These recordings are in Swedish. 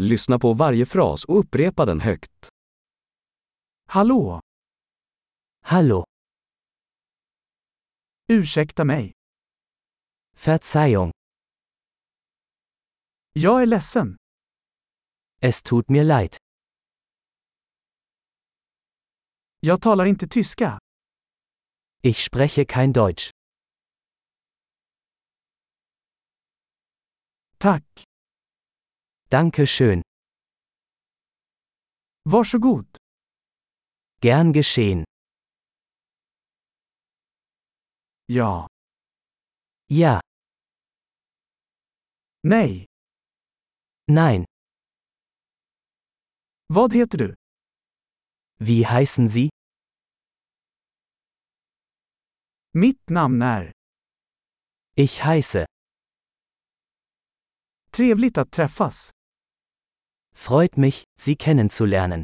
Lyssna på varje fras och upprepa den högt. Hallå! Hallo, Ursäkta mig. Verzeihung, Jag är ledsen. es tut mir leid. Jag talar inte tyska. Ich spreche kein Deutsch. Tack. Danke schön. Varsågod. Gern geschehen. Ja. Ja, Nej. nein. Vad heter du? Wie heißen Sie? Mitt namn är. Ich heiße. Trevligt att träffas. Freut mich, Sie kennenzulernen.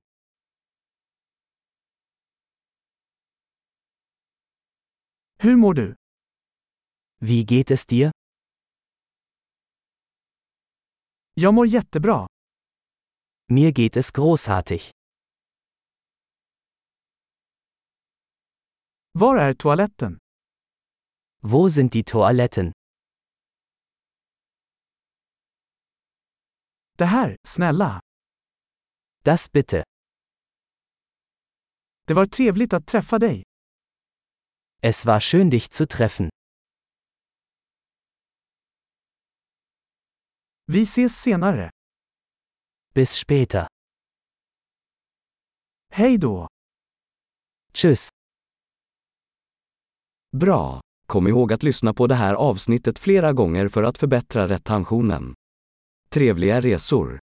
Du? Wie geht es dir? Jag mår jättebra. Mir geht es großartig. Var är toaletten? Wo sind die Toiletten? Det här, snälla. Das bitte. Det var trevligt att träffa dig. Es war schön dich zu treffen. Vi ses senare. Bis später. Hej då. Tschüss. Bra! Kom ihåg att lyssna på det här avsnittet flera gånger för att förbättra retentionen. Trevliga resor!